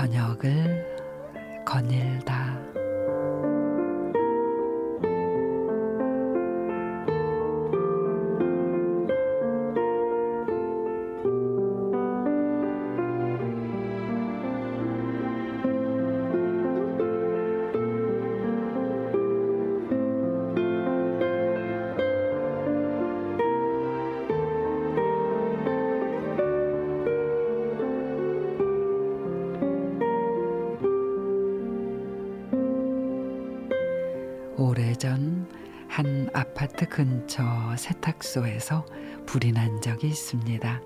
저녁을 거닐다. 한 아파트 근처 세탁소에서 불이 난 적이 있습니다.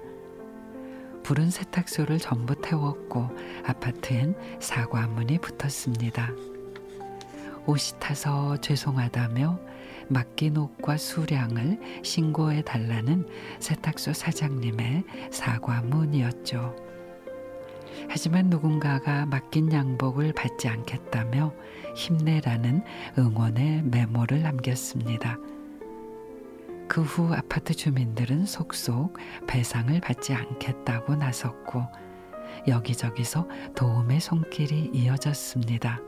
불은 세탁소를 전부 태웠고 아파트엔 사과문이 붙었습니다. 옷이 타서 죄송하다며 맡긴 옷과 수량을 신고해 달라는 세탁소 사장님의 사과문이었죠. 하지만 누군가가 맡긴 양복을 받지 않겠다며 힘내라는 응원의 메모를 남겼습니다. 그 후 아파트 주민들은 속속 배상을 받지 않겠다고 나섰고 여기저기서 도움의 손길이 이어졌습니다.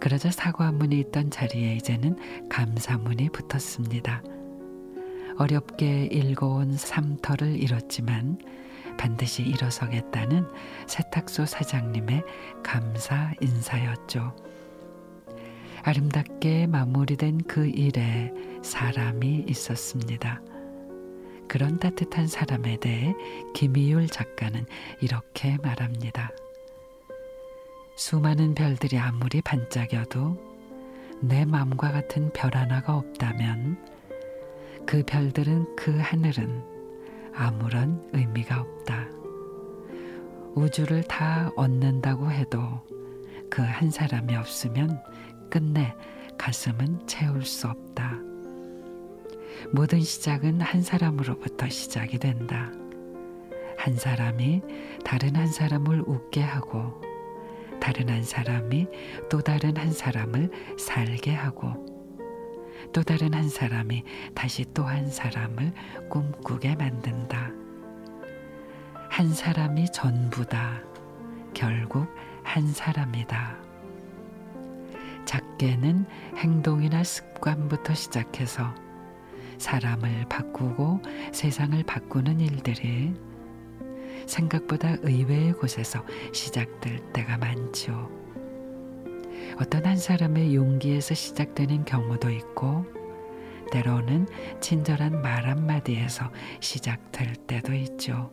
그러자 사과문이 있던 자리에 이제는 감사문이 붙었습니다. 어렵게 읽어온 삼터를 잃었지만 반드시 일어서겠다는 세탁소 사장님의 감사 인사였죠. 아름답게 마무리된 그 일에 사람이 있었습니다. 그런 따뜻한 사람에 대해 김희율 작가는 이렇게 말합니다. 수많은 별들이 아무리 반짝여도 내 마음과 같은 별 하나가 없다면 그 별들은 그 하늘은 아무런 의미가 없다. 우주를 다 얻는다고 해도 그 한 사람이 없으면 끝내 가슴은 채울 수 없다. 모든 시작은 한 사람으로부터 시작이 된다. 한 사람이 다른 한 사람을 웃게 하고, 다른 한 사람이 또 다른 한 사람을 살게 하고, 또 다른 한 사람이 다시 또 한 사람을 꿈꾸게 만든다. 한 사람이 전부다. 결국 한 사람이다. 작게는 행동이나 습관부터 시작해서 사람을 바꾸고 세상을 바꾸는 일들이 생각보다 의외의 곳에서 시작될 때가 많죠. 어떤 한 사람의 용기에서 시작되는 경우도 있고 때로는 친절한 말 한마디에서 시작될 때도 있죠.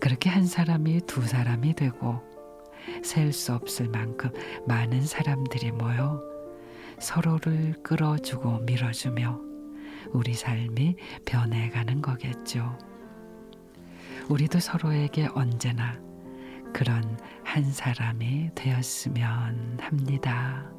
그렇게 한 사람이 두 사람이 되고 셀 수 없을 만큼 많은 사람들이 모여 서로를 끌어주고 밀어주며 우리 삶이 변해가는 거겠죠. 우리도 서로에게 언제나 그런 한 사람이 되었으면 합니다.